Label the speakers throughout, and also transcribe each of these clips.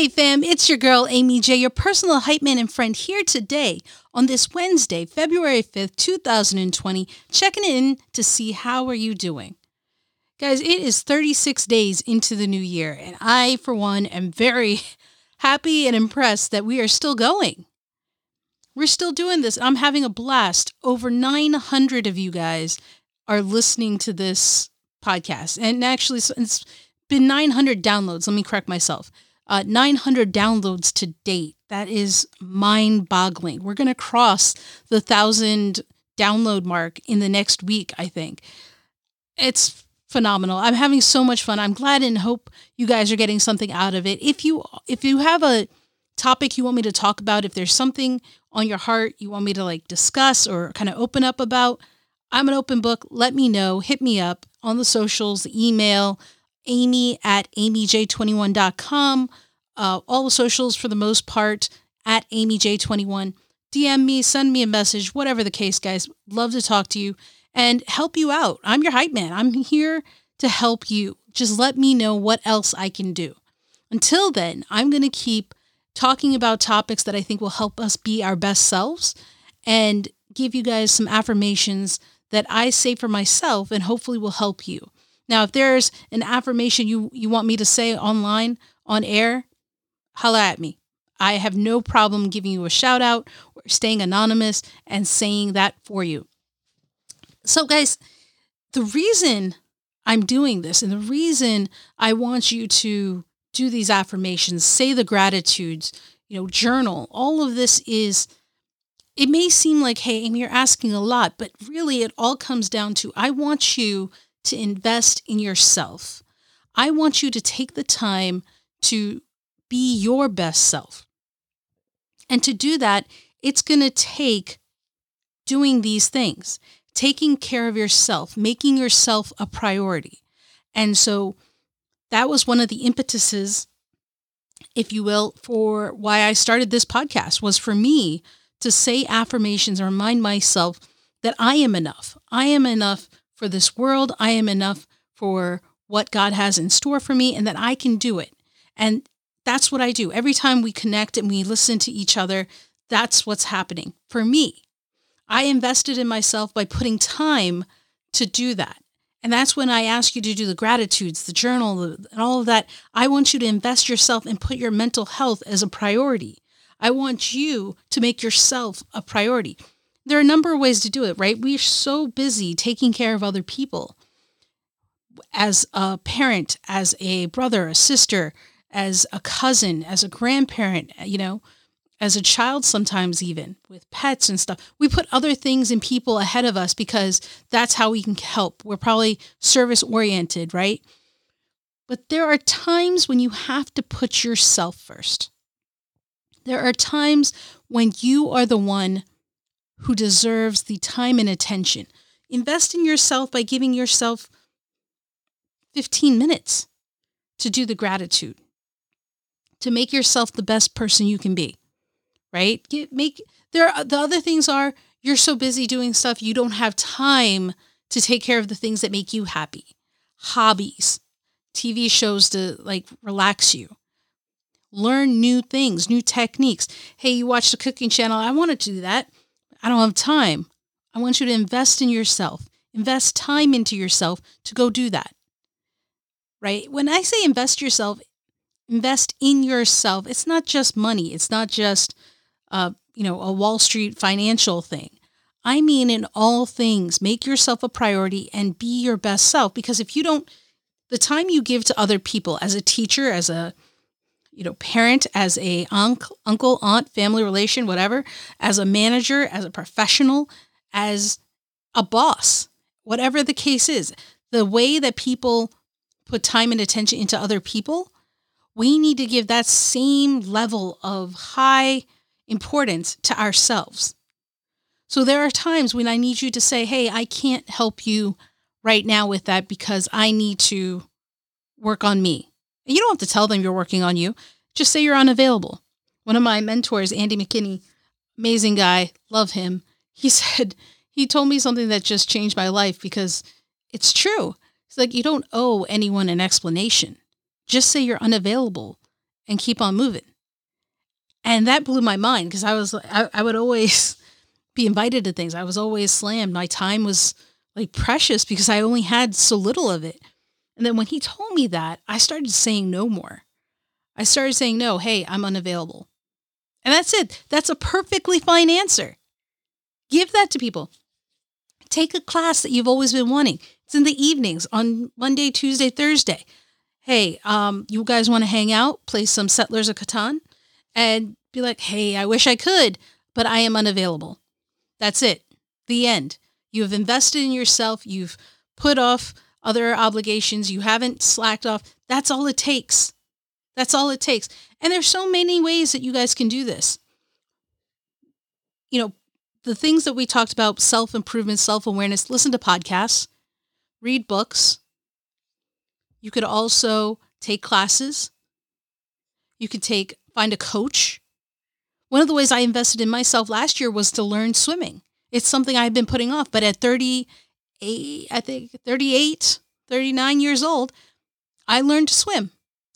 Speaker 1: Hey fam, it's your girl Amy J, your personal hype man and friend here today on this Wednesday, February 5th, 2020, checking in to see how are you doing. Guys, it is 36 days into the new year and I for one am very happy and impressed that we are still going. We're still doing this. I'm having a blast. Over 900 of you guys are listening to this podcast. And actually it's been 900 downloads. Let me correct myself uh, 900 downloads to date. That is mind boggling. We're going to cross the thousand download mark in the next week, I think. It's phenomenal. I'm having so much fun. I'm glad and hope you guys are getting something out of it. If you if you have a topic you want me to talk about, if there's something on your heart you want me to like discuss or kind of open up about, I'm an open book. Let me know. Hit me up on the socials, the email, amy at amyj21.com. Uh, all the socials for the most part at amyj21. DM me, send me a message, whatever the case, guys. Love to talk to you and help you out. I'm your hype man. I'm here to help you. Just let me know what else I can do. Until then, I'm going to keep talking about topics that I think will help us be our best selves and give you guys some affirmations that I say for myself and hopefully will help you. Now, if there's an affirmation you, you want me to say online, on air, holla at me. I have no problem giving you a shout out or staying anonymous and saying that for you. So, guys, the reason I'm doing this and the reason I want you to do these affirmations, say the gratitudes, you know, journal, all of this is, it may seem like, hey, Amy, you're asking a lot, but really it all comes down to I want you to invest in yourself. I want you to take the time to be your best self. And to do that, it's going to take doing these things, taking care of yourself, making yourself a priority. And so that was one of the impetuses, if you will, for why I started this podcast was for me to say affirmations and remind myself that I am enough. I am enough for this world. I am enough for what God has in store for me and that I can do it. And that's what I do. Every time we connect and we listen to each other, that's what's happening for me. I invested in myself by putting time to do that. And that's when I ask you to do the gratitudes, the journal, and all of that. I want you to invest yourself and put your mental health as a priority. I want you to make yourself a priority there are a number of ways to do it, right? We're so busy taking care of other people as a parent, as a brother, a sister, as a cousin, as a grandparent, you know, as a child, sometimes even with pets and stuff. We put other things and people ahead of us because that's how we can help. We're probably service oriented, right? But there are times when you have to put yourself first. There are times when you are the one who deserves the time and attention. Invest in yourself by giving yourself 15 minutes to do the gratitude, to make yourself the best person you can be, right? Get, make there are, the other things are you're so busy doing stuff you don't have time to take care of the things that make you happy. Hobbies, TV shows to like relax you. Learn new things, new techniques. Hey, you watch the cooking channel. I want to do that. I don't have time. I want you to invest in yourself, invest time into yourself to go do that. Right? When I say invest yourself, invest in yourself, it's not just money, it's not just uh, you know, a Wall Street financial thing. I mean in all things, make yourself a priority and be your best self because if you don't the time you give to other people as a teacher, as a you know, parent, as a uncle, uncle, aunt, family relation, whatever, as a manager, as a professional, as a boss, whatever the case is, the way that people put time and attention into other people, we need to give that same level of high importance to ourselves. So there are times when I need you to say, Hey, I can't help you right now with that because I need to work on me. You don't have to tell them you're working on you. Just say you're unavailable. One of my mentors, Andy McKinney, amazing guy, love him. He said, he told me something that just changed my life because it's true. It's like you don't owe anyone an explanation. Just say you're unavailable and keep on moving. And that blew my mind because I was I, I would always be invited to things. I was always slammed. My time was like precious because I only had so little of it. And then when he told me that, I started saying no more. I started saying no, hey, I'm unavailable. And that's it. That's a perfectly fine answer. Give that to people. Take a class that you've always been wanting. It's in the evenings on Monday, Tuesday, Thursday. Hey, um, you guys want to hang out, play some Settlers of Catan, and be like, hey, I wish I could, but I am unavailable. That's it. The end. You have invested in yourself. You've put off other obligations. You haven't slacked off. That's all it takes. That's all it takes. And there's so many ways that you guys can do this. You know, the things that we talked about self improvement, self awareness, listen to podcasts, read books. You could also take classes. You could take, find a coach. One of the ways I invested in myself last year was to learn swimming. It's something I've been putting off, but at 38, I think 38, 39 years old, I learned to swim.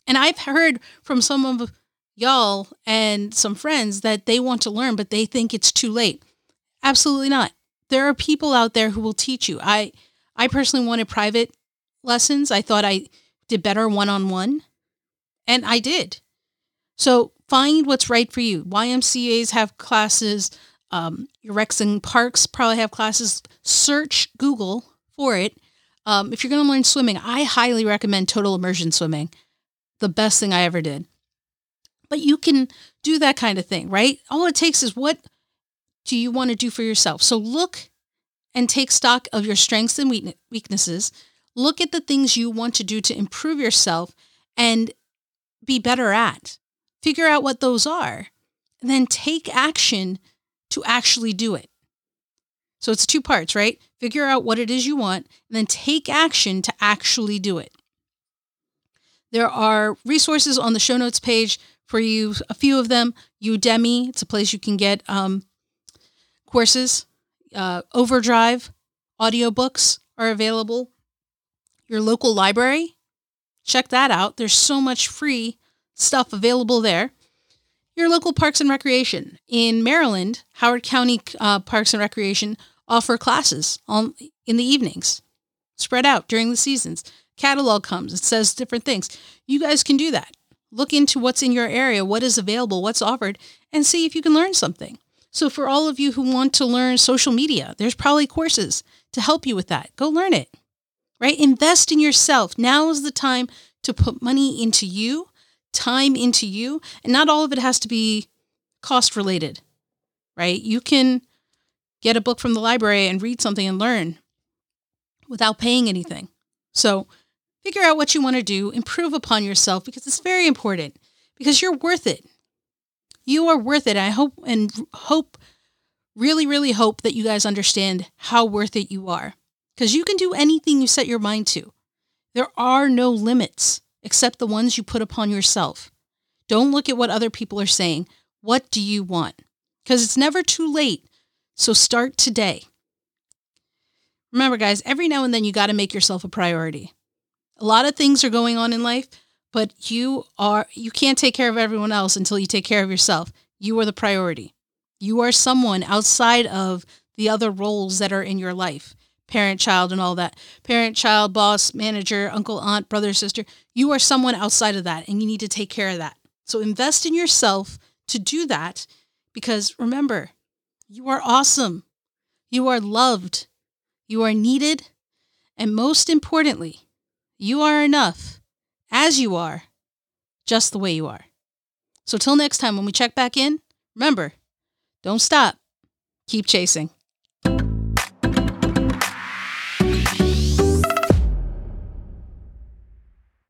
Speaker 1: And I've heard from some of y'all and some friends that they want to learn, but they think it's too late. Absolutely not. There are people out there who will teach you. I I personally wanted private lessons. I thought I did better one on one, and I did. So find what's right for you. YMCA's have classes. Um, your recs and parks probably have classes. Search Google for it. Um, if you're going to learn swimming, I highly recommend total immersion swimming. The best thing I ever did. But you can do that kind of thing, right? All it takes is what do you want to do for yourself? So look and take stock of your strengths and weaknesses. Look at the things you want to do to improve yourself and be better at. Figure out what those are, and then take action to actually do it. So it's two parts, right? Figure out what it is you want, and then take action to actually do it. There are resources on the show notes page for you, a few of them. Udemy, it's a place you can get um, courses. Uh, Overdrive audiobooks are available. Your local library, check that out. There's so much free stuff available there. Your local Parks and Recreation. In Maryland, Howard County uh, Parks and Recreation offer classes on, in the evenings, spread out during the seasons. Catalog comes, it says different things. You guys can do that. Look into what's in your area, what is available, what's offered, and see if you can learn something. So, for all of you who want to learn social media, there's probably courses to help you with that. Go learn it, right? Invest in yourself. Now is the time to put money into you, time into you, and not all of it has to be cost related, right? You can get a book from the library and read something and learn without paying anything. So, figure out what you want to do, improve upon yourself because it's very important because you're worth it. You are worth it. I hope and hope, really, really hope that you guys understand how worth it you are. Because you can do anything you set your mind to. There are no limits except the ones you put upon yourself. Don't look at what other people are saying. What do you want? Because it's never too late. So start today. Remember, guys, every now and then you got to make yourself a priority. A lot of things are going on in life, but you are you can't take care of everyone else until you take care of yourself. You are the priority. You are someone outside of the other roles that are in your life. Parent, child, and all that. Parent, child, boss, manager, uncle, aunt, brother, sister. You are someone outside of that, and you need to take care of that. So invest in yourself to do that because remember, you are awesome. You are loved. You are needed. And most importantly, you are enough as you are, just the way you are. So, till next time, when we check back in, remember don't stop, keep chasing.